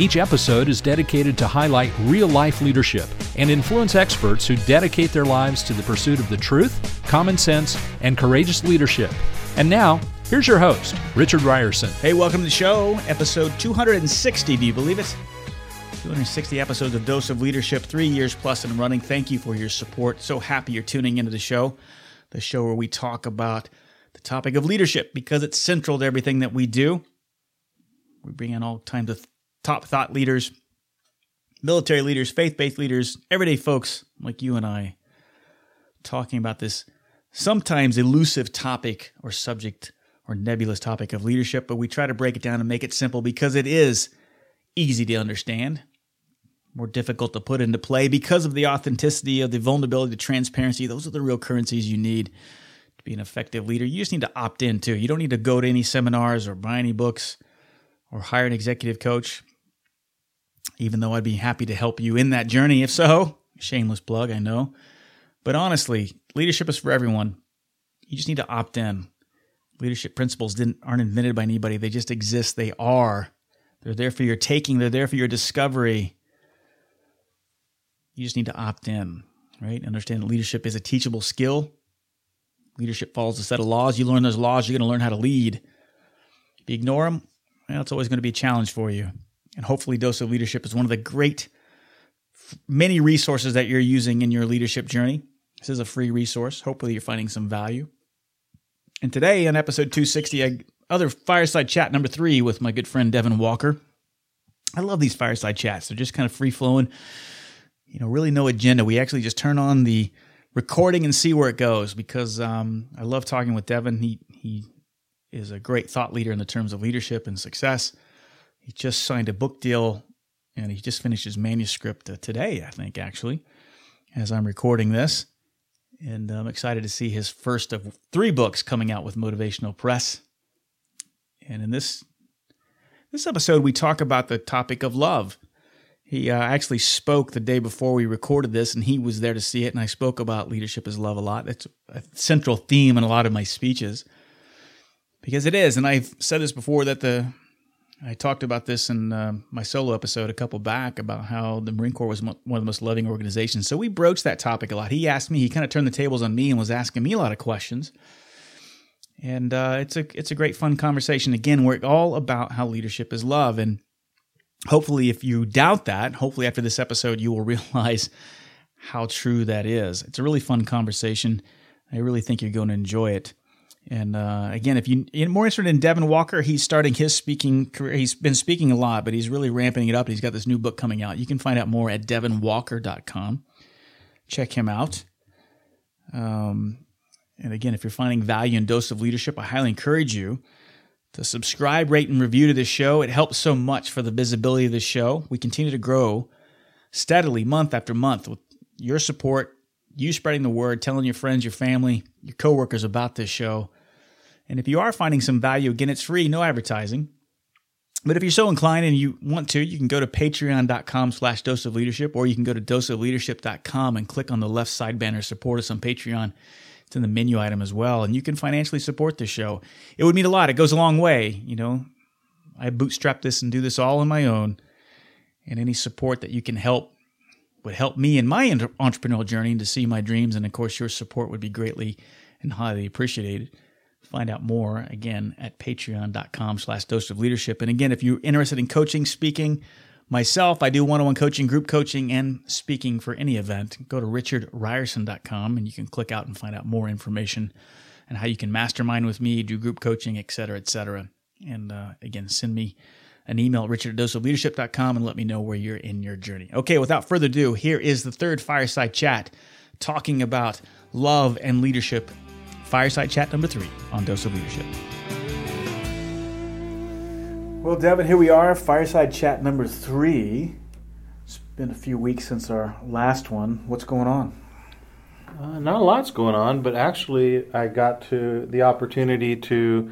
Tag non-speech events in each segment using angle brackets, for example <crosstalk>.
Each episode is dedicated to highlight real life leadership and influence experts who dedicate their lives to the pursuit of the truth, common sense, and courageous leadership. And now, here's your host, Richard Rierson. Hey, welcome to the show, episode 260. Do you believe it? 260 episodes of Dose of Leadership, three years plus and running. Thank you for your support. So happy you're tuning into the show, the show where we talk about the topic of leadership because it's central to everything that we do. We bring in all kinds of top thought leaders, military leaders, faith based leaders, everyday folks like you and I talking about this sometimes elusive topic or subject or nebulous topic of leadership, but we try to break it down and make it simple because it is easy to understand, more difficult to put into play because of the authenticity of the vulnerability, the transparency. Those are the real currencies you need to be an effective leader. You just need to opt in too. You don't need to go to any seminars or buy any books or hire an executive coach, even though I'd be happy to help you in that journey. If so, shameless plug, I know. But honestly, leadership is for everyone. You just need to opt in. Leadership principles didn't aren't invented by anybody. They just exist. They are. They're there for your taking. They're there for your discovery. You just need to opt in, right? Understand that leadership is a teachable skill. Leadership follows a set of laws. You learn those laws, you're going to learn how to lead. If you ignore them, well, it's always going to be a challenge for you. And hopefully, Dose of Leadership is one of the great, many resources that you're using in your leadership journey. This is a free resource. Hopefully, you're finding some value. And today, on episode 260, I, other fireside chat number three with my good friend Devin Walker. I love these fireside chats. They're just kind of free flowing, you know, really no agenda. We actually just turn on the recording and see where it goes because um, I love talking with Devin. He he is a great thought leader in the terms of leadership and success. He just signed a book deal and he just finished his manuscript uh, today, I think, actually, as I'm recording this. And I'm excited to see his first of three books coming out with Motivational Press. And in this this episode, we talk about the topic of love. He uh, actually spoke the day before we recorded this, and he was there to see it. And I spoke about leadership as love a lot. That's a central theme in a lot of my speeches because it is. And I've said this before that the I talked about this in uh, my solo episode a couple back about how the Marine Corps was one of the most loving organizations. So we broached that topic a lot. He asked me, he kind of turned the tables on me and was asking me a lot of questions. And uh, it's a it's a great fun conversation. Again, we're all about how leadership is love, and hopefully, if you doubt that, hopefully after this episode, you will <laughs> realize how true that is. It's a really fun conversation. I really think you're going to enjoy it. And uh, again, if you, are more interested in Devin Walker, he's starting his speaking career. He's been speaking a lot, but he's really ramping it up. He's got this new book coming out. You can find out more at devinwalker.com. Check him out. Um, and again, if you're finding value in Dose of Leadership, I highly encourage you to subscribe, rate, and review to this show. It helps so much for the visibility of this show. We continue to grow steadily month after month with your support, you spreading the word, telling your friends, your family, your coworkers about this show. And if you are finding some value, again, it's free, no advertising. But if you're so inclined and you want to, you can go to patreon.com slash dose of leadership, or you can go to doseofleadership.com and click on the left side banner, support us on Patreon. It's in the menu item as well. And you can financially support the show. It would mean a lot. It goes a long way. You know, I bootstrap this and do this all on my own. And any support that you can help would help me in my entrepreneurial journey to see my dreams. And of course, your support would be greatly and highly appreciated. Find out more again at patreon.com slash dose of leadership. And again, if you're interested in coaching, speaking, myself, I do one on one coaching, group coaching, and speaking for any event. Go to richardrierson.com and you can click out and find out more information and how you can mastermind with me, do group coaching, et cetera, et cetera. And uh, again, send me an email at richard@doseofleadership.com and let me know where you're in your journey. Okay, without further ado, here is the third fireside chat talking about love and leadership. Fireside chat number three on Dose of Leadership. Well, Devin, here we are, fireside chat number three. It's been a few weeks since our last one. What's going on? Uh, not a lot's going on, but actually, I got to the opportunity to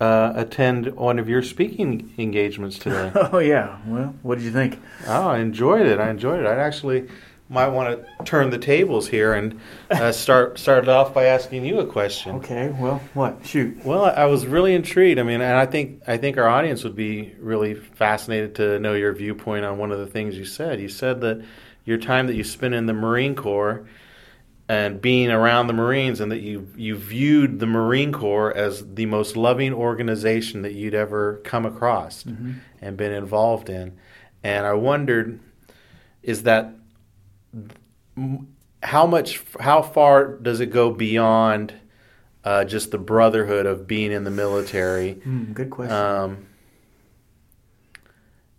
uh, attend one of your speaking engagements today. <laughs> Oh yeah. Well, what did you think? oh, I enjoyed it. I enjoyed it. I actually might want to turn the tables here and uh, <laughs> start start off by asking you a question. Okay. Well, what? Shoot. Well, I was really intrigued. I mean, and I think I think our audience would be really fascinated to know your viewpoint on one of the things you said. You said that your time that you spent in the Marine Corps and being around the Marines, and that you you viewed the Marine Corps as the most loving organization that you'd ever come across and been involved in. And I wondered, is that how much how far does it go beyond uh, just the brotherhood of being in the military? Hmm, good question. um,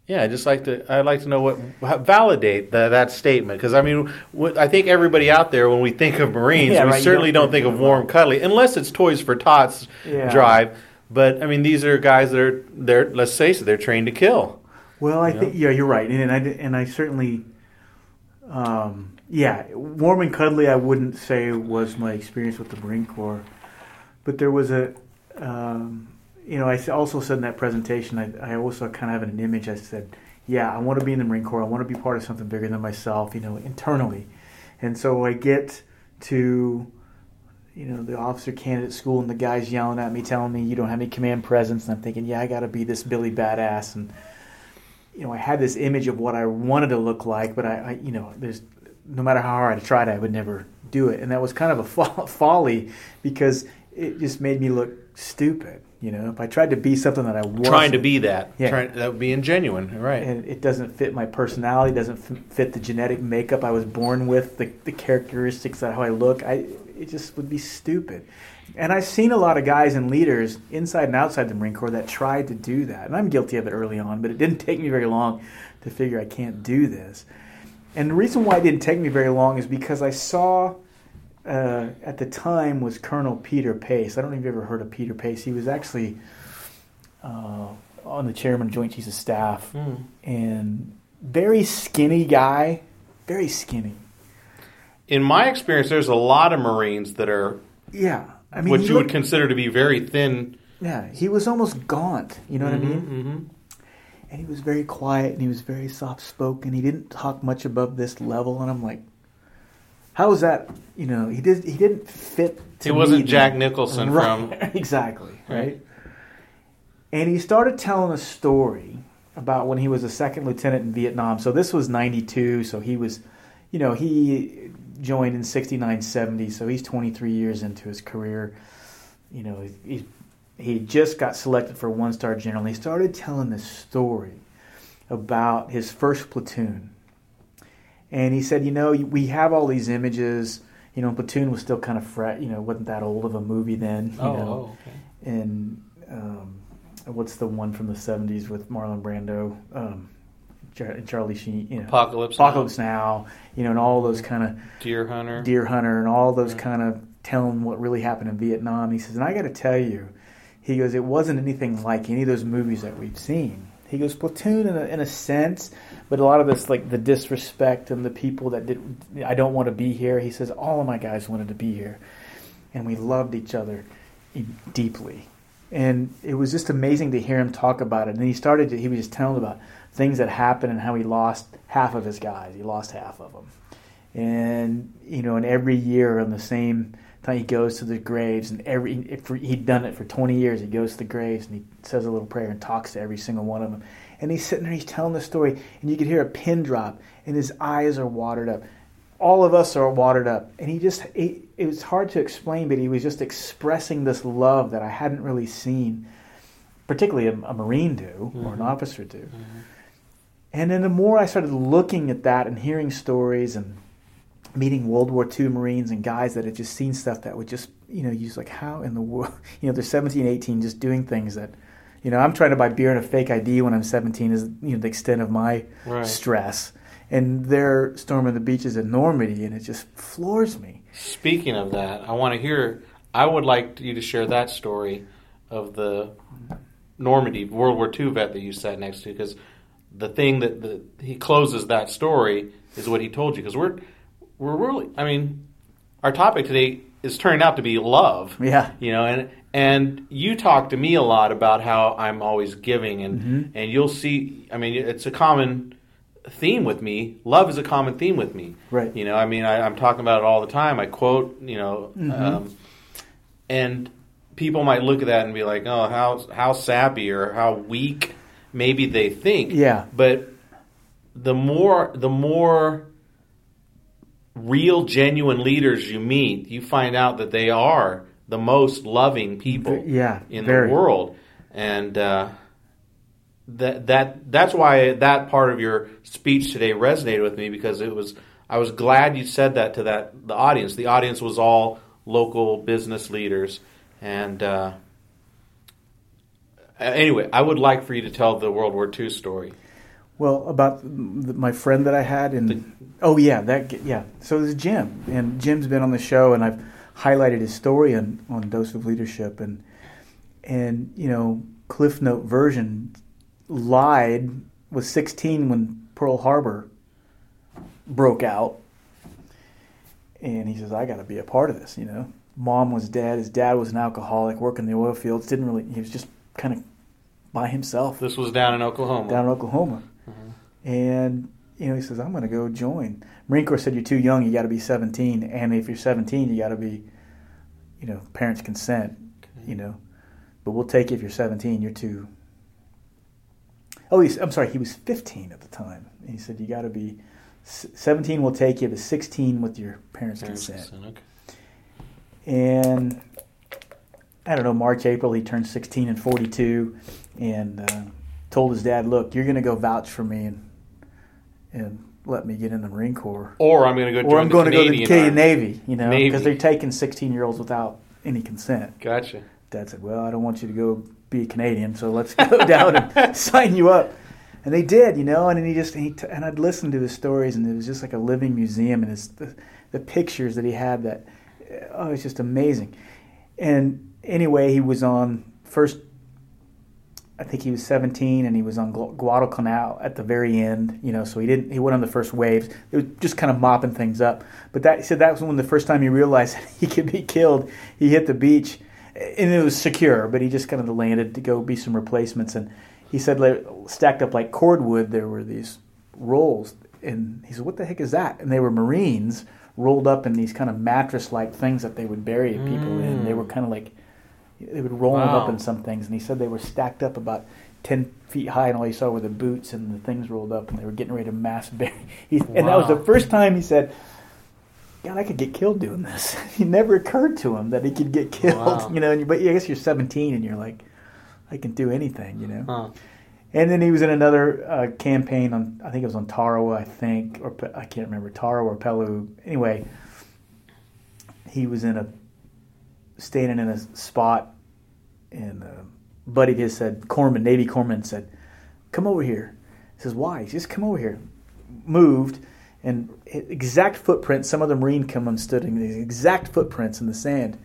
yeah i just like to i'd like to know what validate the, that statement. Because i mean what, i think everybody out there when we think of marines Yeah, we right, certainly don't don't think of warm cuddly unless it's toys for tots Yeah. drive. But i mean these are guys that are they're let's face it they're trained to kill. Well, I think yeah, you're right, and, and I and I certainly, um, yeah, warm and cuddly. I wouldn't say was my experience with the Marine Corps, but there was a, um, you know, I also said in that presentation, I, I also kind of have an image. I said, yeah, I want to be in the Marine Corps. I want to be part of something bigger than myself, you know, internally, and so I get to. You know, the officer candidate school, and the guy's yelling at me, telling me you don't have any command presence, and I'm thinking, yeah, I got to be this Billy badass, and you know, I had this image of what I wanted to look like, but I, I you know, there's no matter how hard I tried, I would never do it, and that was kind of a <laughs> fo- folly because it just made me look stupid. You know, if I tried to be something that I wasn't, trying to be that Yeah. trying, that would be ingenuine right and it doesn't fit my personality, doesn't f- fit the genetic makeup I was born with, the, the characteristics of how I look. I it just would be stupid. And I've seen a lot of guys and leaders inside and outside the Marine Corps that tried to do that, and I'm guilty of it early on. But it didn't <laughs> take me very long to figure I can't do this. And the reason why it didn't take me very long is because I saw uh, at the time was Colonel Peter Pace. I don't know if you've ever heard of Peter Pace. He was actually uh, on the chairman of Joint Chiefs of Staff Mm. and very skinny guy, very skinny. In my experience there's a lot of marines that are Yeah, I mean, what you would consider to be very thin yeah, he was almost gaunt. You know what I mean? hmm And he was very quiet and he was very soft spoken. He didn't talk much above this level, and I'm like, how is that? You know, he did. He didn't fit. To He wasn't Jack. Nicholson Right, from- <laughs> exactly right. Right. And he started telling a story about when he was a second lieutenant in Vietnam. So this was '92. So he was, you know, he joined in '69, '70. So he's 23 years into his career. You know, he he just got selected for one star general. And he started telling this story about his first platoon. And he said, you know, we have all these images. You know, Platoon was still kind of fresh. You know, wasn't that old of a movie then. You oh, know? oh okay and um, what's the one from the '70s with Marlon Brando, um, Charlie Sheen, you know, apocalypse Now, Apocalypse Now, you know, and all those kind of deer hunter Deer Hunter and all those Yeah. kind of telling what really happened in Vietnam. He says, and I got to tell you, he goes, it wasn't anything like any of those movies that we've seen. He goes, Platoon in a, in a sense, but a lot of this, like the disrespect and the people that did, I don't want to be here. He says, all of my guys wanted to be here, and we loved each other deeply. And it was just amazing to hear him talk about it. And he started, to, he was just telling about things that happened and how he lost half of his guys. He lost half of them and you know, and every year on the same time he goes to the graves, and every if he'd done it for 20 years, he goes to the graves and he says a little prayer and talks to every single one of them. And he's sitting there, he's telling the story, and you could hear a pin drop, and his eyes are watered up. All of us are watered up, and he just he, it was hard to explain, but he was just expressing this love that I hadn't really seen, particularly a, a Marine do or an Mhm. officer do. And then the more I started looking at that and hearing stories and meeting World War II Marines and guys that had just seen stuff that would just, you know, use like, how in the world, <laughs> you know, they're 17, 18, just doing things that, you know, I'm trying to buy beer and a fake ID when I'm 17 is, you know, the extent of my right stress. And they're storming the beaches in Normandy and it just floors me. Speaking of that, I want to hear. I would like you to share that story of the Normandy World War II vet that you sat next to, because the thing that the, he closes that story is what he told you. Because we're we're really, I mean, our topic today is turning out to be love. Yeah. You know, and and you talk to me a lot about how I'm always giving, and Mm-hmm. and you'll see. I mean, it's a common theme with me. Love is a common theme with me. Right. You know, I mean, I, I'm talking about it all the time. I quote, you know, Mm-hmm. um, and people might look at that and be like, "Oh, how how sappy or how weak." Maybe they think. Yeah. But the more the more real genuine leaders you meet you find out that they are the most loving people Yeah, in very. the world and uh, that that that's why that part of your speech today resonated with me because it was I was glad you said that to that the audience the audience was all local business leaders and uh, Uh, anyway I would like for you to tell the World War II story Well, about the, my friend that I had, and oh yeah, that yeah. So there's Jim, and Jim's been on the show, and I've highlighted his story on on Dose of Leadership, and and you know, Cliff Note version lied was 16 when Pearl Harbor broke out, and he says I got to be a part of this. You know, mom was dead, his dad was an alcoholic, working in the oil fields, didn't really. He was just kind of by himself this was down in Oklahoma down in Oklahoma. Mm-hmm. And you know, he says, "I'm going to go join." Marine Corps said, "You're too young. You got to be 17, and if you're 17, you got to be, you know, parents' consent. You know, but we'll take you if you're 17. You're too." Oh, he's, I'm sorry. He was 15 at the time. And he said, "You got to be 17. We'll take you, but 16 with your parents' Parents consent." consent, okay. and I don't know, March, April, he turned 16 and 42, and uh, told his dad, "Look, you're going to go vouch for me and and let me get in the Marine Corps, Or I'm going to go. or I'm the going to go to the Canadian. Navy, you know, because they're taking 16 year olds without any consent." Gotcha. Dad said, "Well, I don't want you to go be a Canadian, so let's go <laughs> down and <laughs> sign you up." And they did, you know. And he just he t- and I'd listen to his stories, and it was just like a living museum, and his the, the pictures that he had that oh, it's just amazing. And anyway, he was on first. I think he was 17, and he was on Guadalcanal at the very end. You know, so he didn't. He went on the first waves. It was just kind of mopping things up. But that he said that was when the first time he realized <laughs> he could be killed. He hit the beach, and it was secure. But he just kind of landed to go be some replacements. And he said, like, stacked up like cordwood, there were these rolls. And he said, "What the heck is that?" And they were Marines rolled up in these kind of mattress-like things that they would bury people in. They were mm. kind of like they would roll them up in some things, and he said they were stacked up about ten feet high, and all he saw were the boots and the things rolled up, and they were getting ready to mass bury. <laughs> He, And that was the first time he said, "God, I could get killed doing this." <laughs> it never occurred to him that he could get killed, Wow. you know. And you, but I guess you're 17, and you're like, "I can do anything," you know. Huh. And then he was in another uh, campaign on, I think it was on Tarawa, I think, or I can't remember, Tarawa or Pelu. Anyway, he was in a, standing in a spot, and a buddy of his said, Corpsman, Navy Corpsman said, come over here. He says, why? He says, come over here. Moved, and exact footprints, some of the Marine come and stood in these exact footprints in the sand.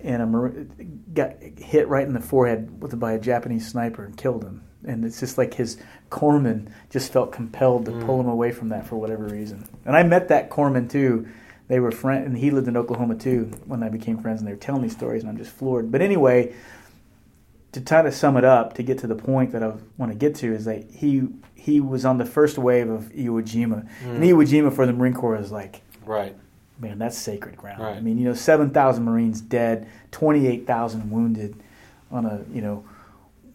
And a Marine got hit right in the forehead with by a Japanese sniper and killed him. And it's just like his corpsman just felt compelled to mm. pull him away from that for whatever reason. And I met that corpsman too. They were friends, and he lived in Oklahoma too when I became friends. And they were telling me stories, and I'm just floored. But anyway, to try to sum it up, to get to the point that I want to get to, is that he he was on the first wave of Iwo Jima, and mm. Iwo Jima for the Marine Corps is like Right. man, that's sacred ground. Right. I mean, you know, seven thousand Marines dead, twenty eight thousand wounded on a you know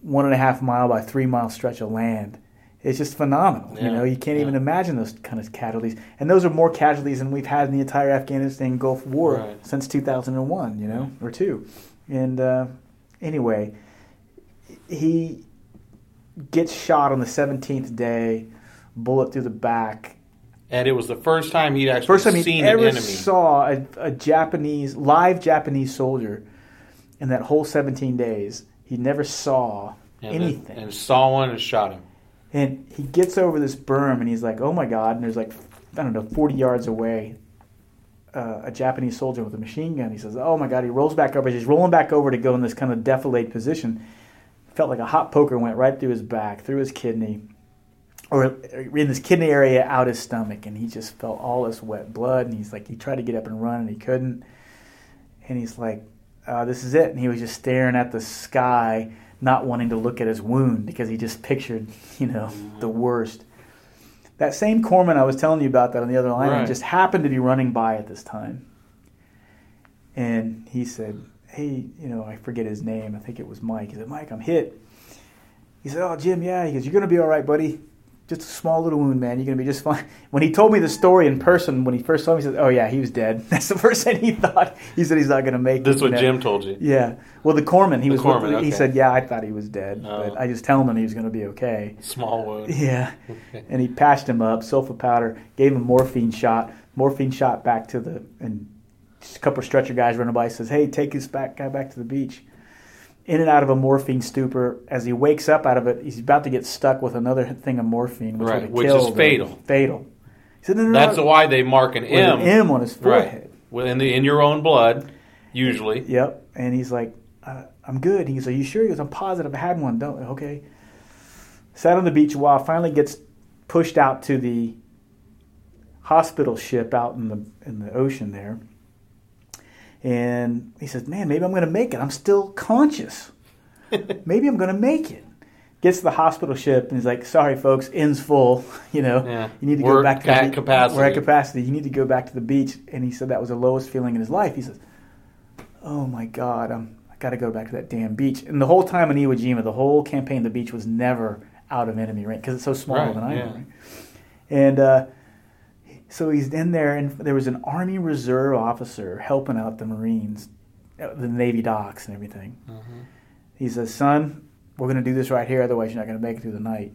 one and a half mile by three mile stretch of land. It's just phenomenal. You know, you can't even imagine those kind of casualties, and those are more casualties than we've had in the entire Afghanistan Gulf War Right. since two thousand and one. You know, or two. And uh, anyway, he gets shot on the seventeenth day, bullet through the back, And it was the first time he'd actually First time he seen ever saw a, a Japanese live Japanese soldier in that whole 17 days. He never saw and, anything. and saw one and shot him. And he gets over this berm and he's like, "Oh my god!" And there's like, I don't know, 40 yards away, uh, a Japanese soldier with a machine gun. He says, "Oh my god!" He rolls back over. He's rolling back over to go in this kind of defilade position. Felt like a hot poker went right through his back, through his kidney, or in this kidney area out his stomach, and he just felt all this wet blood. And he's like, he tried to get up and run, and he couldn't. And he's like, uh, "This is it." And he was just staring at the sky, not wanting to look at his wound because he just pictured, you know, the mm-hmm. worst. That same Corpsman I was telling you about that on the other line Right. just happened to be running by at this time. And he said, Hey, you know, I forget his name. I think it was Mike. He said, Mike, I'm hit. He said, Oh, Jim, yeah. He goes, You're going to be all right, buddy. Just a small little wound, man. You're going to be just fine. <laughs> When he told me the story in person, when he first saw me, he said, Oh, yeah, he was dead. <laughs> That's the first thing he thought. He said, He's not going to make it. This is what know. Jim told you. Yeah. Well, the corpsman, he The was. corpsman, with, He said, "Yeah, I thought he was dead, Oh. but I just tell him he was going to be okay." Small wound. <laughs> Yeah. Okay. And he patched him up, sulfa powder, gave him a morphine shot. Morphine shot back to the and just a couple of stretcher guys running by. Says, "Hey, take this back guy back to the beach." In and out of a morphine stupor. As he wakes up out of it, he's about to get stuck with another thing of morphine, which Right, which is fatal. Fatal. He said, "No, no, no." That's why they mark an M. an M on his Right. forehead. Well, in, the, in your own blood, usually. Yep. And he's like, uh, I'm good. He's like, you sure? He goes, I'm positive. I had one. Don't. Okay. Sat on the beach a while. Finally gets pushed out to the hospital ship out in the in the ocean there. And he says, "Man, maybe I'm going to make it. I'm still conscious. <laughs> maybe I'm going to make it." Gets to the hospital ship and he's like, "Sorry, folks, end's full. <laughs> You know, Yeah. you need to We're go back to at the beach. capacity." We're at capacity. You need to go back to the beach." And he said that was the lowest feeling in his life. He says, "Oh my God, I'm, I got to go back to that damn beach." And the whole time in Iwo Jima, the whole campaign, the beach was never out of enemy range because it's so small Right, of an island. yeah. Right? And uh, so he's in there, and there was an Army Reserve officer helping out the Marines, uh, the Navy docks and everything. Mm-hmm. He says, "Son, we're going to do this right here, otherwise you're not going to make it through the night."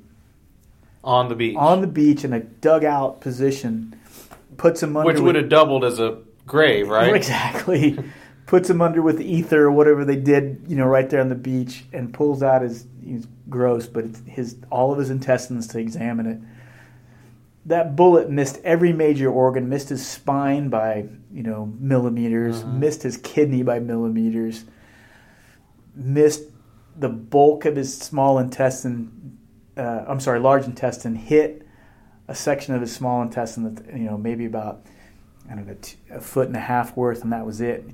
On the beach. On the beach in a dugout position, puts him under. which with- would have doubled as a grave, right? <laughs> Exactly. Puts him under with ether or whatever they did, you know, right there on the beach, and pulls out his. He's gross, but it's his all of his intestines to examine it. That bullet missed every major organ, missed his spine by you know millimeters, Uh-huh. missed his kidney by millimeters, missed the bulk of his small intestine. Uh, I'm sorry, large intestine hit a section of his small intestine that you know maybe about I don't know a foot and a half worth, and that was it.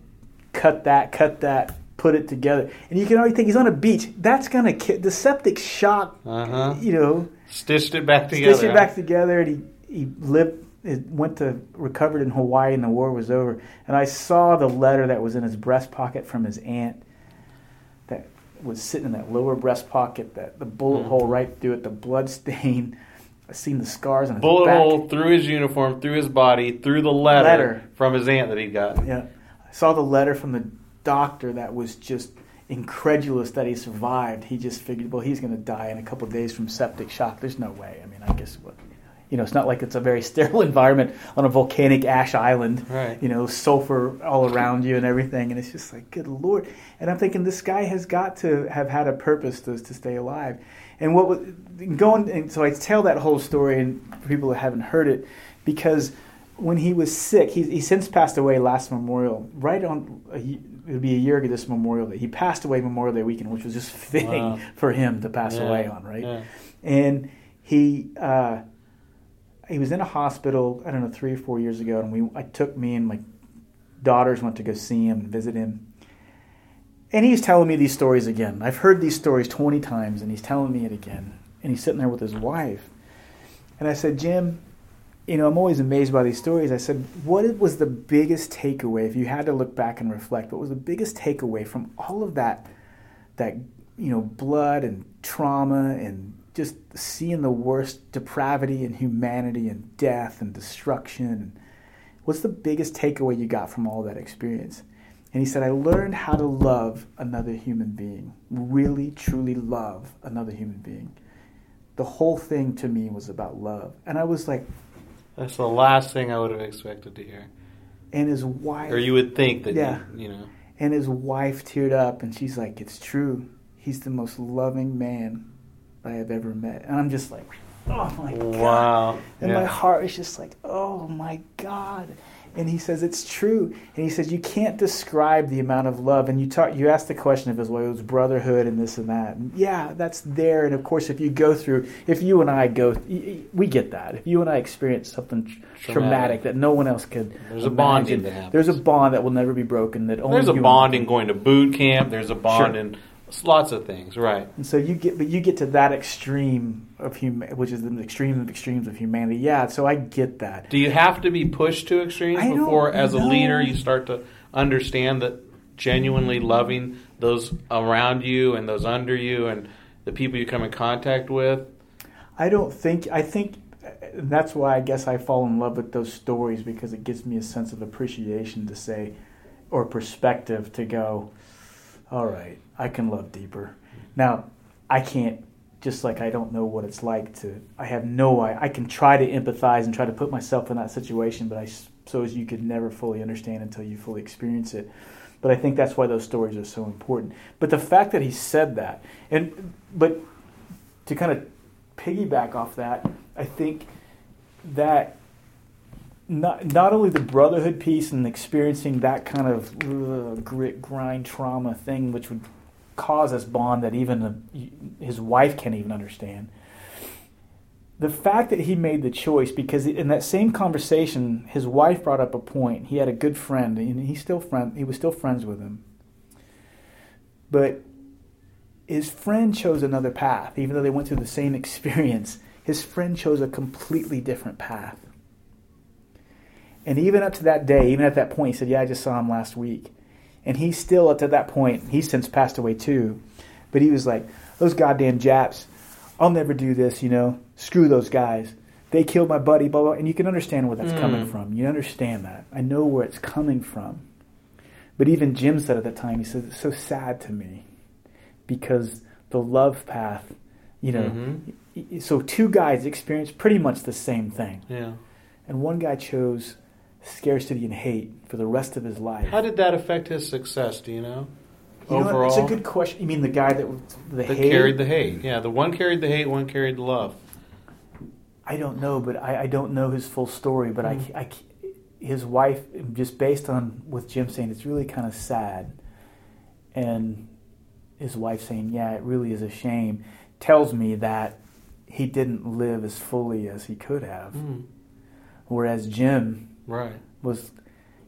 Cut that, cut that, put it together, and you can already think he's on a beach. That's gonna ki- the septic shock. Uh-huh. You know, Stitched it back together. stitched it back together, and he he lived. It went to recovered in Hawaii, and the war was over. And I saw the letter that was in his breast pocket from his aunt. That was sitting in that lower breast pocket. That the bullet Mhm. hole right through it, the blood stain. <laughs> I seen the scars on his Bullet back. hole through his uniform, through his body, through the letter, Letter. from his aunt that he got. Yeah, I saw the letter from the doctor that was just incredulous that he survived. He just figured, well, he's going to die in a couple of days from septic shock. There's no way. I mean, I guess what. You know, it's not like it's a very <laughs> sterile environment on a volcanic ash island. Right. You know, sulfur all around you and everything, and it's just like, good lord. And I'm thinking, this guy has got to have had a purpose to, to stay alive. And what was going, and so I tell that whole story, and for people that haven't heard it, because when he was sick, he, he since passed away last Memorial, right on, it would be a year ago this Memorial Day. He passed away Memorial Day weekend, which was just <laughs> fitting Wow. for him to pass Yeah, away on, right? yeah. And he, uh, he was in a hospital, I don't know, three or four years ago, and we, I took me and my daughters went to go see him and visit him. And he's telling me these stories again. I've heard these stories 20 times, and he's telling me it again. And he's sitting there with his wife. And I said, Jim, you know, I'm always amazed by these stories. I said, what was the biggest takeaway, if you had to look back and reflect, what was the biggest takeaway from all of that, that, you know, blood and trauma and just seeing the worst depravity and humanity and death and destruction? What's the biggest takeaway you got from all that experience? And he said, I learned how to love another human being, really, truly love another human being. The whole thing to me was about love. And I was like, That's the last thing I would have expected to hear. and his wife, Or you would think that, Yeah. you, you know. and his wife teared up, and she's like, "It's true. He's the most loving man I have ever met." And I'm just like, "Oh my god!" Wow. And Yeah. my heart is just like, "Oh my god!" And he says it's true. And he says you can't describe the amount of love. And you talk, you asked the question of his well, it was brotherhood and this and that. And yeah, that's there. And of course, if you go through, if you and I go, we get that. If you and I experience something traumatic, traumatic that no one else could, there's imagine, a bonding that happens. There's a bond that will never be broken. That only there's a bond in going to boot camp. There's a bond sure. in lots of things, right? And so you get, but you get to that extreme of human, which is the extreme of extremes of humanity. Yeah, so I get that. Do you have to be pushed to extremes I before, as a leader, you start to understand that genuinely loving those around you and those under you and the people you come in contact with? I don't think. I think that's why I guess I fall in love with those stories because it gives me a sense of appreciation to say, or perspective to go. All right, I can love deeper. Now, I can't just like I don't know what it's like to I have no I, I can try to empathize and try to put myself in that situation, but I suppose you could never fully understand until you fully experience it. But I think that's why those stories are so important. But the fact that he said that and but to kind of piggyback off that, I think that not not only the brotherhood piece and experiencing that kind of ugh, grit grind trauma thing, which would cause this bond that even his wife can't even understand. The fact that he made the choice, because in that same conversation, his wife brought up a point. He had a good friend, and he still friend. He was still friends with him, but his friend chose another path. Even though they went through the same <laughs> experience, his friend chose a completely different path. And even up to that day, even at that point, he said, "Yeah, I just saw him last week." And he's still up to that point. He's since passed away too. But he was like, those goddamn Japs, I'll never do this, you know. Screw those guys. They killed my buddy, blah, blah. And you can understand where that's mm. coming from. You understand that. I know where it's coming from. But even Jim said at the time, he says, it's so sad to me because the love path, you know. Mm-hmm. So two guys experienced pretty much the same thing. Yeah. And one guy chose scarcity and hate for the rest of his life. How did that affect his success? Do you know? You Overall, know it's a good question. You mean the guy that the that hate? carried the hate? Yeah, the one carried the hate, one carried the love. I don't know, but I, I don't know his full story. But mm. I, I, his wife, just based on with Jim saying, it's really kind of sad, and his wife saying, "Yeah, it really is a shame," tells me that he didn't live as fully as he could have. Mm. Whereas Jim right was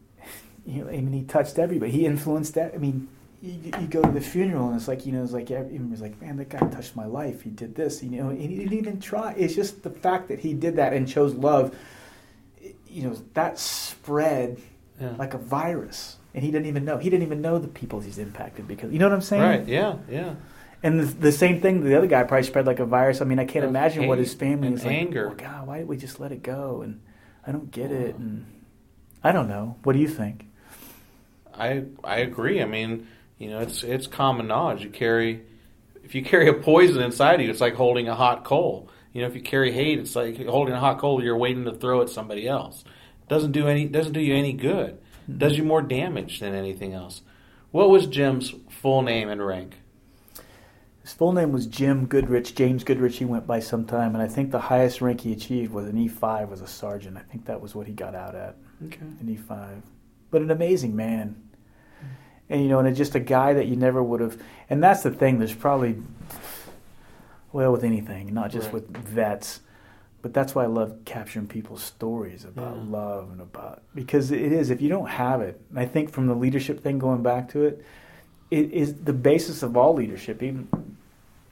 <laughs> you know, I mean, he touched everybody. He influenced that. I mean, you, you, go to the funeral and it's like, you know, it's like, was like, man, that guy touched my life. He did this, you know, and he didn't even try. It's just the fact that he did that and chose love, you know, that spread yeah. like a virus. And he didn't even know. He didn't even know the people he's impacted because, you know what I'm saying? Right, yeah, yeah. And the, the, same thing, the other guy probably spread like a virus. I mean, I can't imagine hate what his family is like. Anger. Oh, God, why did we just let it go? And I don't get it. And I don't know. What do you think? I I agree. I mean, you know, it's it's common knowledge. You carry if you carry a poison inside you, it's like holding a hot coal. You know, if you carry hate, it's like holding a hot coal you're waiting to throw at somebody else. It doesn't do any doesn't do you any good. It does hmm. you more damage than anything else. What was Jim's full name and rank? His full name was Jim Goodrich, James Goodrich. He went by some time, and I think the highest rank he achieved was an E5 as a sergeant. I think that was what he got out at. Okay. An E5, but an amazing man and you know, and it's just a guy that you never would have. And that's the thing. There's probably, well, with anything, not just right. with vets, but that's why I love capturing people's stories about yeah. love and about because it is. If you don't have it, and I think from the leadership thing going back to it, it is the basis of all leadership. Even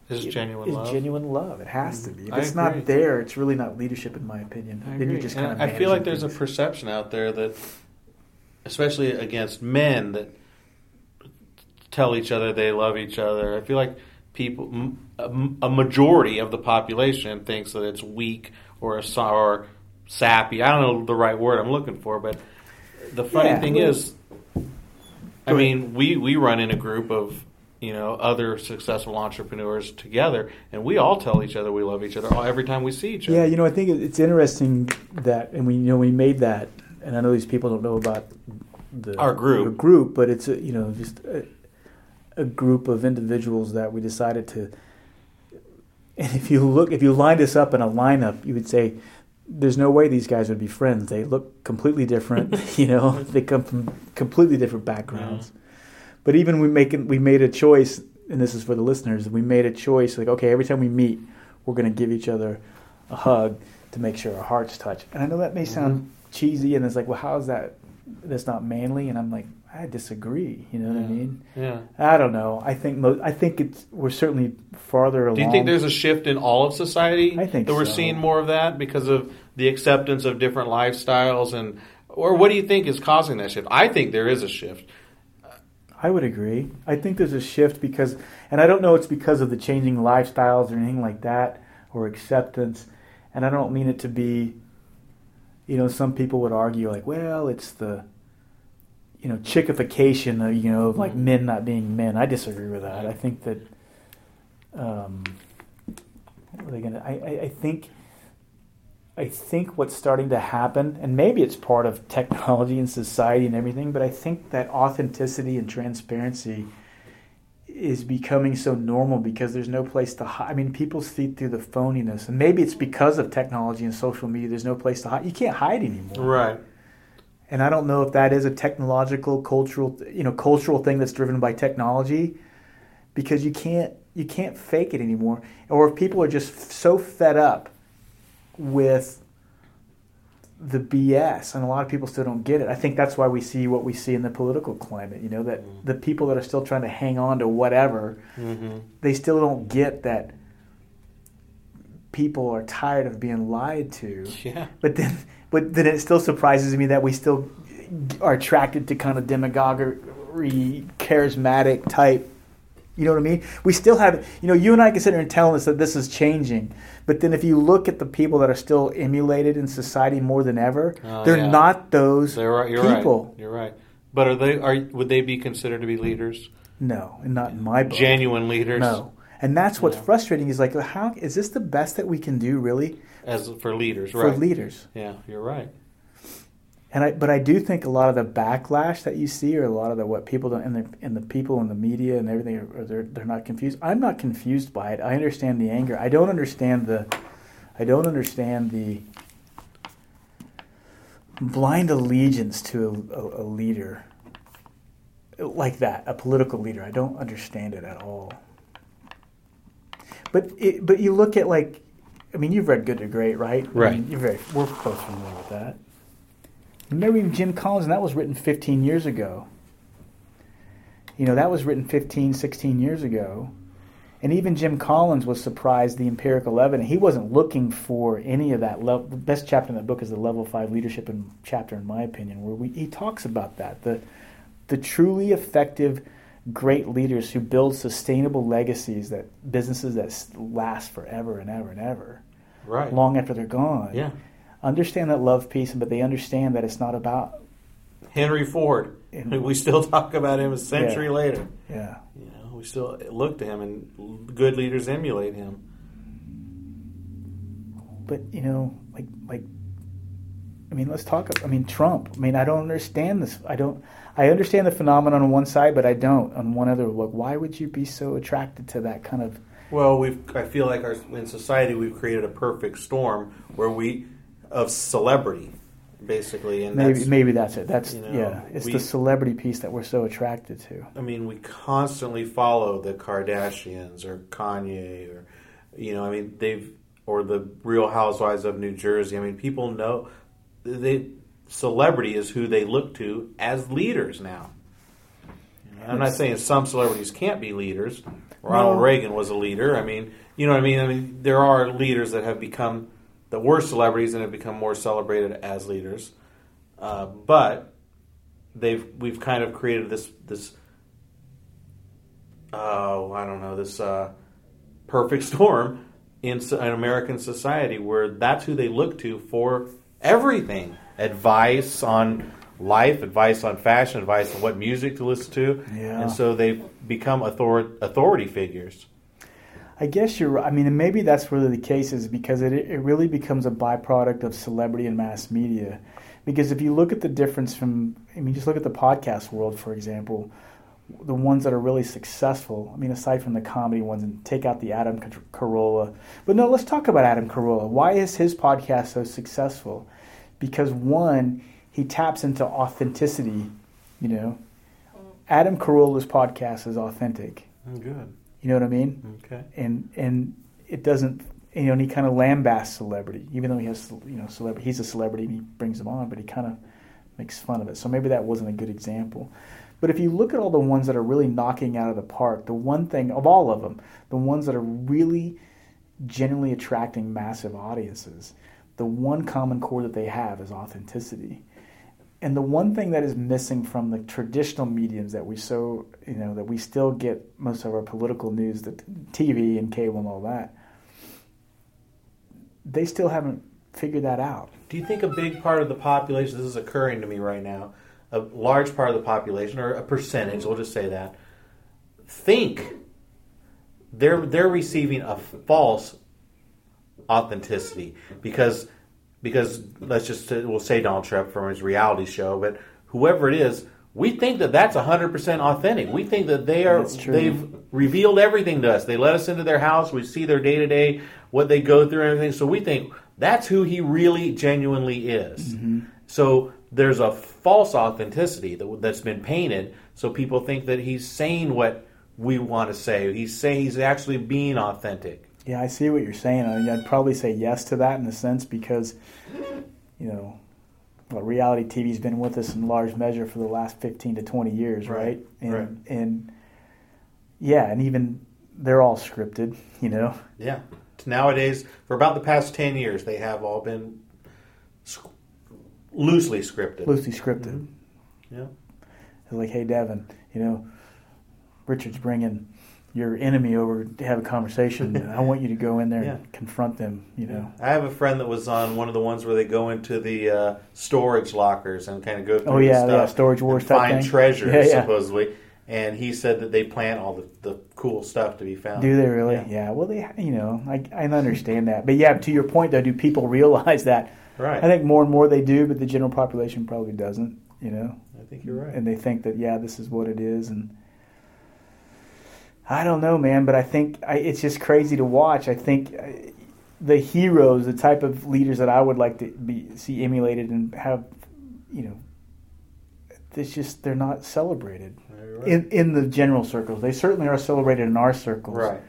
is genuine is love. genuine love. It has mm-hmm. to be. If I it's agree. not there, it's really not leadership, in my opinion. I then you're just kind of. I feel like there's things. a perception out there that, especially against men, that tell each other they love each other. I feel like people, a majority of the population thinks that it's weak or a, or sappy. I don't know the right word I'm looking for, but the funny yeah, thing is, I mean, we we run in a group of you know other successful entrepreneurs together, and we all tell each other we love each other every time we see each other. Yeah, you know, I think it's interesting that, and we you know we made that, and I know these people don't know about the our group, the group, but it's a, you know just. A, a group of individuals that we decided to. And if you look, if you lined us up in a lineup, you would say there's no way these guys would be friends. They look completely different. <laughs> you know, mm-hmm. they come from completely different backgrounds. Yeah. But even we make we made a choice, and this is for the listeners. We made a choice like, okay, every time we meet, we're going to give each other a hug to make sure our hearts touch. And I know that may sound mm-hmm. cheesy, and it's like, well, how is that? That's not manly. And I'm like, I disagree. You know yeah. what I mean? Yeah. I don't know. I think mo- I think it's we're certainly farther along. Do you think there's a shift in all of society? I think that we're so. seeing more of that because of the acceptance of different lifestyles and or what do you think is causing that shift? I think there is a shift. I would agree. I think there's a shift because, and I don't know it's because of the changing lifestyles or anything like that or acceptance. And I don't mean it to be, you know, some people would argue like, well, it's the you know chickification of you know of like mm-hmm. men not being men. I disagree with that. I think that um, what are they gonna? I, I, I think I think what's starting to happen, and maybe it's part of technology and society and everything, but I think that authenticity and transparency is becoming so normal because there's no place to hide. I mean, people see through the phoniness, and maybe it's because of technology and social media. There's no place to hide. You can't hide anymore. Right and I don't know if that is a technological, cultural, you know, cultural thing that's driven by technology, because you can't you can't fake it anymore, or if people are just so fed up with the BS, and a lot of people still don't get it. I think that's why we see what we see in the political climate. You know that mm-hmm. the people that are still trying to hang on to whatever, mm-hmm. they still don't get that people are tired of being lied to. Yeah. But then but then it still surprises me that we still are attracted to kind of demagoguery, charismatic type. You know what I mean? We still have, you know, you and I can sit here and tell us that this is changing. But then if you look at the people that are still emulated in society more than ever, oh, they're yeah. not those they're right. You're people. Right. You're right. But are they? Are would they be considered to be leaders? No, not in my book. Genuine leaders. No, and that's what's yeah. frustrating. Is like, how is this the best that we can do? Really? as for leaders, for right? leaders. Yeah, you're right. And I, but I do think a lot of the backlash that you see, or a lot of the what people don't, and the and the people in the media and everything, are, they're they're not confused. I'm not confused by it. I understand the anger. I don't understand the, I don't understand the blind allegiance to a, a, a leader like that, a political leader. I don't understand it at all. But it, but you look at like I mean, you've read Good to Great, right? Right. I mean, you're very, we're both familiar with that. Remember even Jim Collins, and that was written 15 years ago. You know, that was written 15, 16 years ago. And even Jim Collins was surprised the empirical evidence. He wasn't looking for any of that. Le- the best chapter in that book is the level five leadership in, chapter, in my opinion, where we, he talks about that. The, the truly effective great leaders who build sustainable legacies that businesses that last forever and ever and ever right long after they're gone yeah understand that love peace but they understand that it's not about henry ford and <laughs> we still talk about him a century yeah, later yeah you know we still look to him and good leaders emulate him but you know like like i mean let's talk about, i mean trump i mean i don't understand this i don't I understand the phenomenon on one side, but I don't on one other. Look, why would you be so attracted to that kind of? Well, we've. I feel like our, in society we've created a perfect storm where we of celebrity, basically, and maybe that's, maybe that's it. That's you know, yeah. It's we, the celebrity piece that we're so attracted to. I mean, we constantly follow the Kardashians or Kanye or, you know, I mean they've or the Real Housewives of New Jersey. I mean, people know they celebrity is who they look to as leaders now. I'm not saying some celebrities can't be leaders. Ronald no. Reagan was a leader. I mean, you know what I mean? I mean, there are leaders that have become the worst celebrities and have become more celebrated as leaders. Uh, but they've we've kind of created this this oh I don't know this uh, perfect <laughs> storm in an American society where that's who they look to for everything advice on life, advice on fashion, advice on what music to listen to. Yeah. And so they become author- authority figures. I guess you're right. I mean, maybe that's really the case is because it, it really becomes a byproduct of celebrity and mass media. Because if you look at the difference from, I mean, just look at the podcast world, for example. the ones that are really successful. I mean, aside from the comedy ones, and take out the Adam Carolla. But no, let's talk about Adam Carolla. Why is his podcast so successful? Because one, he taps into authenticity. You know, mm. Adam Carolla's podcast is authentic. Oh, good. You know what I mean? Okay. And and it doesn't. You know, and he kind of lambasts celebrity, even though he has, you know, celebrity. He's a celebrity and he brings them on, but he kind of makes fun of it. So maybe that wasn't a good example. But if you look at all the ones that are really knocking out of the park, the one thing of all of them, the ones that are really genuinely attracting massive audiences, the one common core that they have is authenticity. And the one thing that is missing from the traditional mediums that we so you know that we still get most of our political news, the TV and cable and all that, they still haven't figured that out. Do you think a big part of the population, this is occurring to me right now, a large part of the population, or a percentage, we'll just say that, think they're they're receiving a false authenticity because because let's just we'll say Donald Trump from his reality show, but whoever it is, we think that that's 100% authentic. We think that they are they've revealed everything to us. They let us into their house, we see their day-to-day what they go through and everything. So we think that's who he really genuinely is. Mm-hmm. So there's a false authenticity that, that's been painted, so people think that he's saying what we want to say. He's saying he's actually being authentic. Yeah, I see what you're saying. I mean, I'd probably say yes to that in a sense because, you know, well, reality TV's been with us in large measure for the last 15 to 20 years, right? right? And, right. and yeah, and even they're all scripted, you know. Yeah. Nowadays, for about the past 10 years, they have all been loosely scripted. Loosely scripted. Mm-hmm. Yeah. like, hey, Devin, you know, Richard's bringing your enemy over to have a conversation. <laughs> I want you to go in there yeah. and confront them. You know, I have a friend that was on one of the ones where they go into the uh, storage lockers and kind of go through. Oh yeah, yeah, storage wars type find thing. treasures yeah, supposedly. And he said that they plant all the, the cool stuff to be found. Do they really? Yeah. yeah. Well, they, you know, I, I understand that, but yeah, to your point though, do people <laughs> realize that? Right. I think more and more they do, but the general population probably doesn't. You know. I think you're right. And they think that yeah, this is what it is, and I don't know, man. But I think I, it's just crazy to watch. I think uh, the heroes, the type of leaders that I would like to be see emulated and have, you know, it's just they're not celebrated right. in in the general circles. They certainly are celebrated in our circles, right?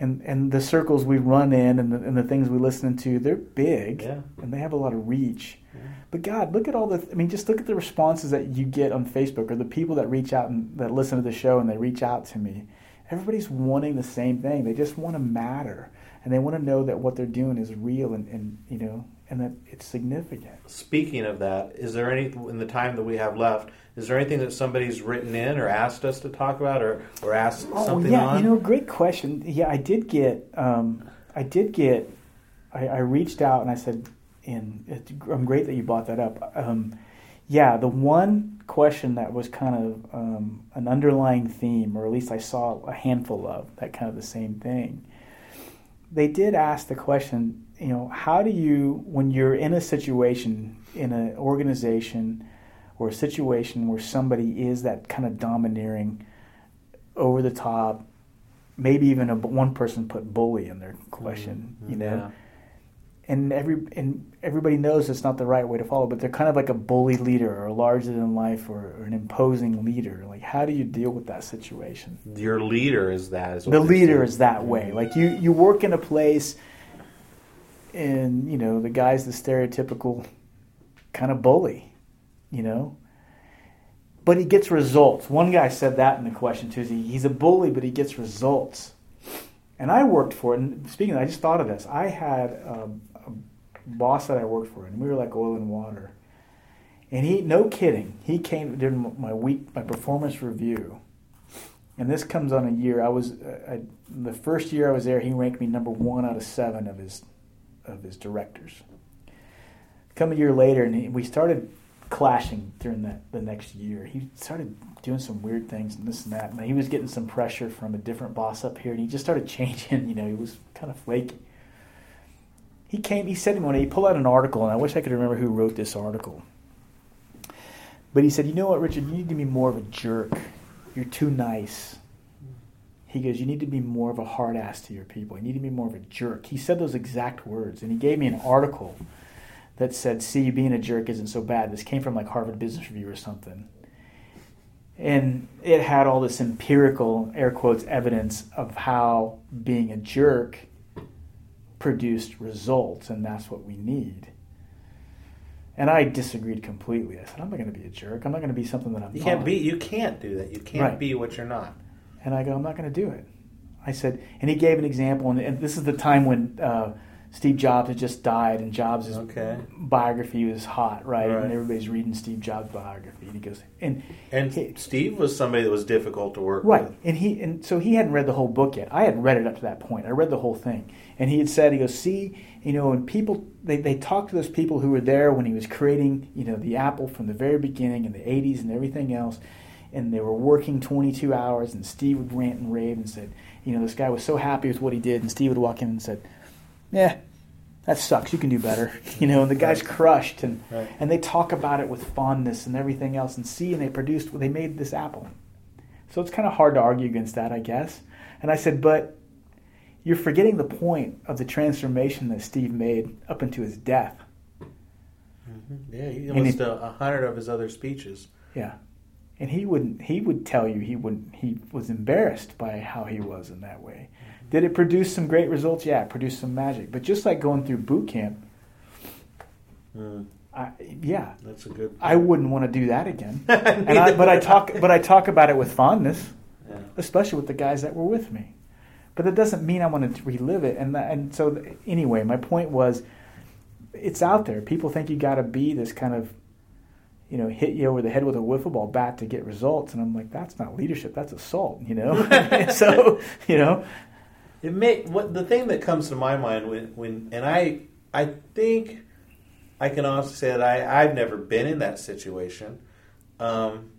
and and the circles we run in and the, and the things we listen to, they're big yeah. and they have a lot of reach. Yeah. But God, look at all the. I mean, just look at the responses that you get on Facebook or the people that reach out and that listen to the show and they reach out to me. Everybody's wanting the same thing. They just want to matter and they want to know that what they're doing is real and, and you know and that it's significant. Speaking of that, is there any in the time that we have left? Is there anything that somebody's written in or asked us to talk about or or asked oh, something yeah, on? you know, great question. Yeah, I did get, um, I did get, I, I, reached out and I said, and I'm great that you brought that up. Um, yeah, the one question that was kind of um, an underlying theme, or at least I saw a handful of that kind of the same thing. They did ask the question, you know, how do you, when you're in a situation in an organization or a situation where somebody is that kind of domineering, over the top, maybe even a, one person put bully in their question, mm-hmm. you know. Yeah. And every and everybody knows it's not the right way to follow, but they're kind of like a bully leader or larger than life or, or an imposing leader. Like, how do you deal with that situation? Your leader is that. Is the leader saying. is that way. Like you, you work in a place, and you know the guy's the stereotypical kind of bully, you know, but he gets results. One guy said that in the question too. He's a bully, but he gets results. And I worked for it. And speaking, of, I just thought of this. I had a boss that I worked for, and we were like oil and water. And he, no kidding, he came during my week, my performance review. And this comes on a year. I was uh, I, the first year I was there. He ranked me number one out of seven of his of his directors. Come a year later, and he, we started clashing during that the next year. He started doing some weird things and this and that. And he was getting some pressure from a different boss up here, and he just started <laughs> changing. You know, he was kind of flaky. He came. He said to me one day, he pulled out an article, and I wish I could remember who wrote this article. But he said, "You know what, Richard? You need to be more of a jerk You're too nice. He goes, You need to be more of a hard ass to your people. You need to be more of a jerk. He said those exact words. And he gave me an article that said, See, being a jerk isn't so bad. This came from like Harvard Business Review or something. And it had all this empirical, air quotes, evidence of how being a jerk produced results, and that's what we need. And I disagreed completely. I said, I'm not going to be a jerk. I'm not going to be something that I'm You not. can't be. You can't do that. You can't Right. be what you're not. And I go, I'm not going to do it. I said, and he gave an example, and, and this is the time when uh, Steve Jobs had just died, and Jobs' Okay. biography was hot, right? Right. And everybody's reading Steve Jobs' biography, and he goes, and And he- Steve was somebody that was difficult to work Right, with. Right? And he and so he hadn't read the whole book yet. I had read it up to that point. I read the whole thing, and he had said, "He goes, see, you know, and people they they talked to those people who were there when he was creating, you know, the Apple from the very beginning in the '80s and everything else, and they were working 22 hours, and Steve would rant and rave and said, you know, this guy was so happy with what he did, and Steve would walk in and said, yeah." That sucks. You can do better, <laughs> you know. And the guy's crushed, and Right. and they talk about it with fondness and everything else. And see, and they produced, they made this apple. So it's kind of hard to argue against that, I guess. And I said, but you're forgetting the point of the transformation that Steve made up into his death. Mm-hmm. Yeah, he almost it- a, a hundred of his other speeches. Yeah. And he wouldn't he would tell you he wouldn't he was embarrassed by how he was in that way. Mm-hmm. Did it produce some great results? Yeah, it produced some magic. But just like going through boot camp, Mm, I, yeah, that's a good. I wouldn't want to do that again. <laughs> and I, but I talk but I talk about it with fondness. Yeah. especially with the guys that were with me. But that doesn't mean I want to relive it. And that, and so anyway, my point was, it's out there. People think you got to be this kind of, you know, hit you over the head with a wiffle ball bat to get results. And I'm like, that's not leadership. That's assault. You know. <laughs> <laughs> so you know, It may what the thing that comes to my mind when when and I I think I can honestly say that I I've never been in that situation. Um,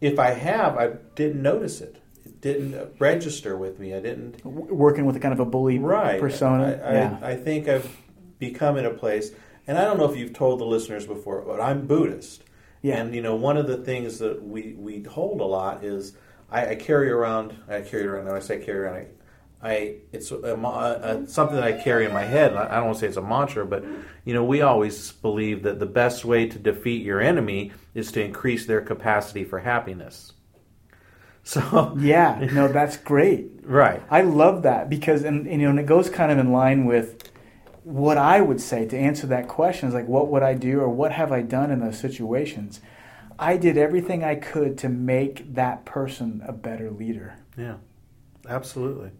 if I have, I didn't notice it. It didn't register with me. I didn't. working with a kind of a bully right persona. I, I, yeah. I think I've become in a place, and I don't know if you've told the listeners before, but I'm Buddhist. Yeah. And you know, one of the things that we we hold a lot is I, I carry around. I carry around. When I say carry around, I, I it's a, mo- uh something that I carry in my head. I I don't want to say it's a mantra, but you know, we always believe that the best way to defeat your enemy is to increase their capacity for happiness. <laughs> So yeah. No, that's great. right. I love that because, and, and, you know, and it goes kind of in line with what I would say to answer that question is like, what would I do or what have I done in those situations? I did everything I could to make that person a better leader. Yeah, absolutely.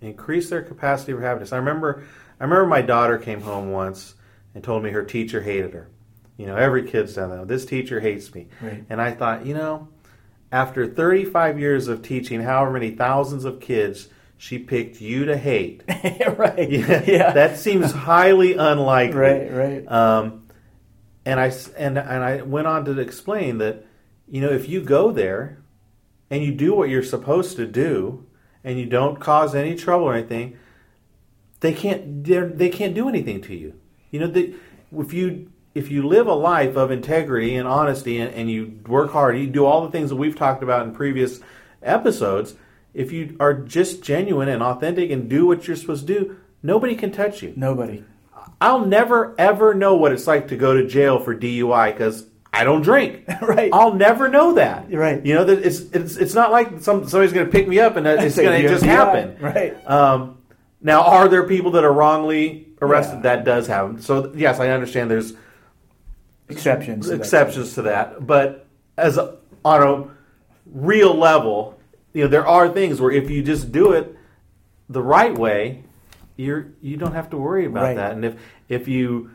Increase their capacity for happiness. I remember, I remember my daughter came home once and told me her teacher hated her. You know, every kid's done that. This teacher hates me. Right. And I thought, you know, after 35 years of teaching however many thousands of kids, she picked you to hate. <laughs> right. Yeah, <laughs> Yeah. that seems <laughs> highly unlikely. right, right. Um, and I and and I went on to explain that you know if you go there and you do what you're supposed to do and you don't cause any trouble or anything, they can't they can't do anything to you. You know the, if you if you live a life of integrity and honesty and, and you work hard, you do all the things that we've talked about in previous episodes. If you are just genuine and authentic and do what you're supposed to do, nobody can touch you. Nobody. I'll never ever know what it's like to go to jail for DUI because I don't drink. <laughs> Right. I'll never know that. Right. You know that it's it's it's not like some somebody's going to pick me up and <laughs> it's going to just DUI." happen. Right. Um, now, are there people that are wrongly arrested? Yeah. That does happen. So yes, I understand. There's Exceptions. to that. exceptions to that, but as a, on a real level, you know, there are things where if you just do it the right way, you're you don't have to worry about Right. that. And if if you,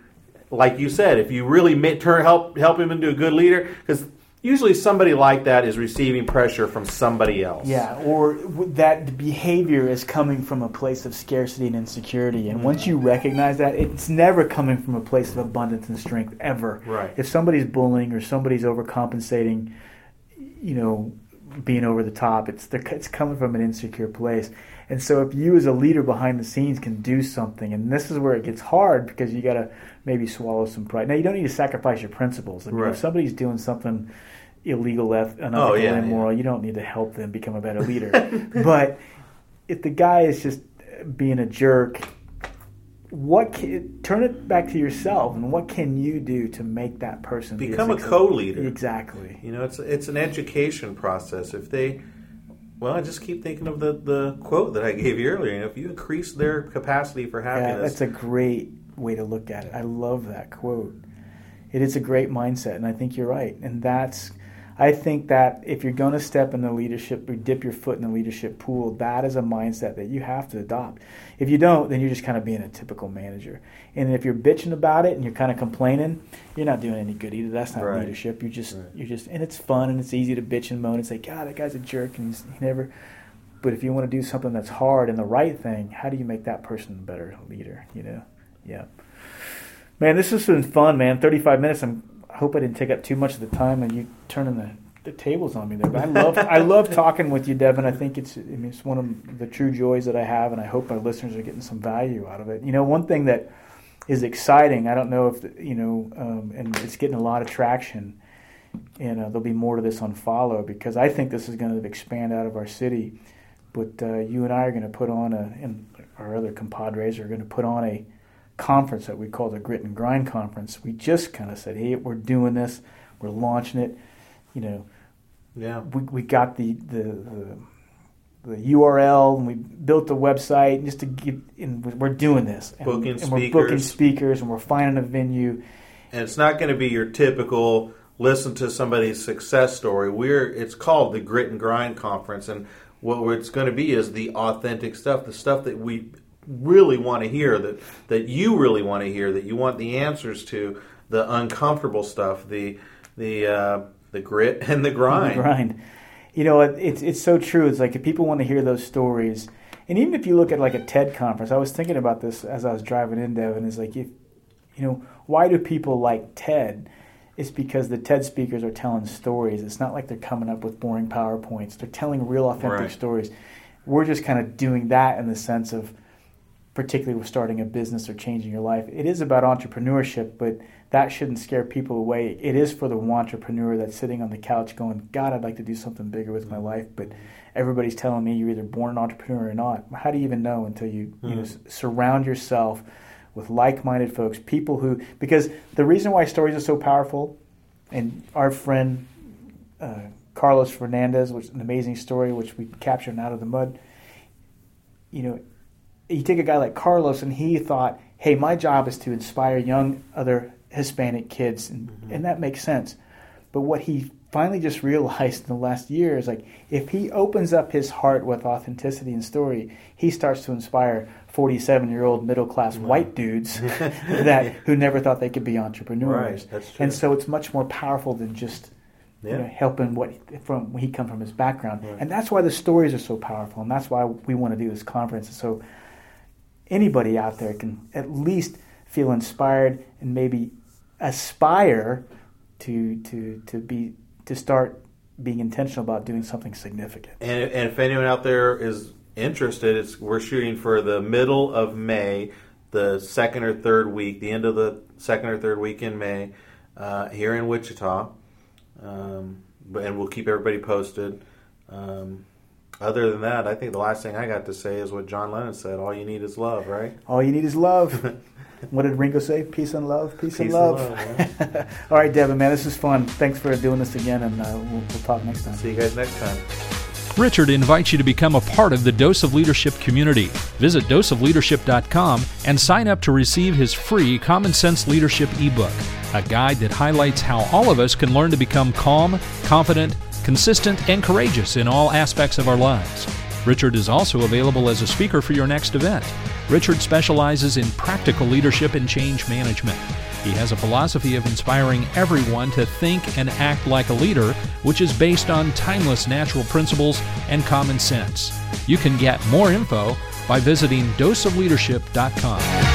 like you said, if you really turn help help him into a good leader, because usually somebody like that is receiving pressure from somebody else. Yeah, or that behavior is coming from a place of scarcity and insecurity. And once you recognize that, it's never coming from a place of abundance and strength ever. Right. If somebody's bullying or somebody's overcompensating, you know, being over the top, it's they're, it's coming from an insecure place. And so, if you as a leader behind the scenes can do something, and this is where it gets hard because you got to maybe swallow some pride. Now, you don't need to sacrifice your principles. I mean, Right. if somebody's doing something illegal, unethical, Oh, yeah, immoral. You don't need to help them become a better <laughs> leader. but if the guy is just being a jerk, what can, turn it back to yourself and what can you do to make that person be Become a co-leader. Exactly. You know, it's it's an education process. If they, well, I just keep thinking of the the quote that I gave you earlier. You know, if you increase their capacity for happiness, Yeah, that's a great way to look at it. I love that quote. It is a great mindset, and I think you're right. And that's, I think that if you're going to step in the leadership or dip your foot in the leadership pool, that is a mindset that you have to adopt. If you don't, then you're just kind of being a typical manager. And if you're bitching about it and you're kind of complaining, you're not doing any good either. That's not Right. leadership. You're just, Right. you just, and it's fun and it's easy to bitch and moan and say, God, that guy's a jerk, and he's he never. But if you want to do something that's hard and the right thing, how do you make that person a better leader? You know, yeah. Man, this has been fun, man. Thirty-five minutes. I'm, I hope I didn't take up too much of the time, and you turning the, the tables on me there. But I love I love <laughs> talking with you, Devin. I think it's I mean, it's one of the true joys that I have, and I hope our listeners are getting some value out of it. You know, one thing that is exciting. I don't know if the, you know, um, and it's getting a lot of traction. And uh, there'll be more to this on follow because I think this is going to expand out of our city. But uh, you and I are going to put on a, and our other compadres are going to put on a conference that we call the Grit and Grind Conference. We just kind of said, hey, we're doing this, we're launching it. You know, yeah. we, we got the, the, the, the URL and we built the website just to get, and we're doing this. And, Booking and we're booking speakers. speakers and we're finding a venue. and it's not going to be your typical listen to somebody's success story. We're it's called the Grit and Grind Conference, and what it's going to be is the authentic stuff, the stuff that we really want to hear, that that you really want to hear, that you want the answers to, the uncomfortable stuff, the the uh, the grit and the grind. grind. You know, it, it's it's so true. It's like if people want to hear those stories, and even if you look at like a TED conference, I was thinking about this as I was driving in Devin. Is like if you know why do people like TED? It's because the TED speakers are telling stories. It's not like they're coming up with boring PowerPoints. They're telling real authentic Right. stories. We're just kind of doing that in the sense of particularly with starting a business or changing your life. It is about entrepreneurship, but that shouldn't scare people away. It is for the entrepreneur that's sitting on the couch going, God, I'd like to do something bigger with my life, but everybody's telling me you're either born an entrepreneur or not. How do you even know until you, you know, s- surround yourself with like-minded folks, people who because the reason why stories are so powerful, and our friend uh, Carlos Fernandez, which is an amazing story, which we captured out of the mud. You know, you take a guy like Carlos, and he thought, "Hey, my job is to inspire young other Hispanic kids," and, mm-hmm. and that makes sense. But what he finally just realized in the last year is like, if he opens up his heart with authenticity and story, he starts to inspire forty-seven-year-old middle-class white dudes <laughs> that <laughs> who never thought they could be entrepreneurs. Right, that's true. And so it's much more powerful than just you know, helping what from he come from his background, Right. and that's why the stories are so powerful, and that's why we want to do this conference. And so anybody out there can at least feel inspired and maybe aspire to to to be to start being intentional about doing something significant. And, and if anyone out there is interested, it's we're shooting for the middle of May, the second or third week, the end of the second or third week in May, uh, here in Wichita. Um, and we'll keep everybody posted. Um, other than that, I think the last thing I got to say is what John Lennon said: "All you need is love." Right? All you need is love. <laughs> what did Ringo say? Peace and love. Peace, and Peace love. right? <laughs> All right, Devin, man, this is fun. Thanks for doing this again, and uh, we'll, we'll talk next time. See you guys next time. Richard invites you to become a part of the Dose of Leadership community. Visit doseofleadership.com and sign up to receive his free Common Sense Leadership ebook, a guide that highlights how all of us can learn to become calm, confident, consistent, and courageous in all aspects of our lives. Richard is also available as a speaker for your next event. Richard specializes in practical leadership and change management. He has a philosophy of inspiring everyone to think and act like a leader, which is based on timeless natural principles and common sense. You can get more info by visiting doseofleadership.com.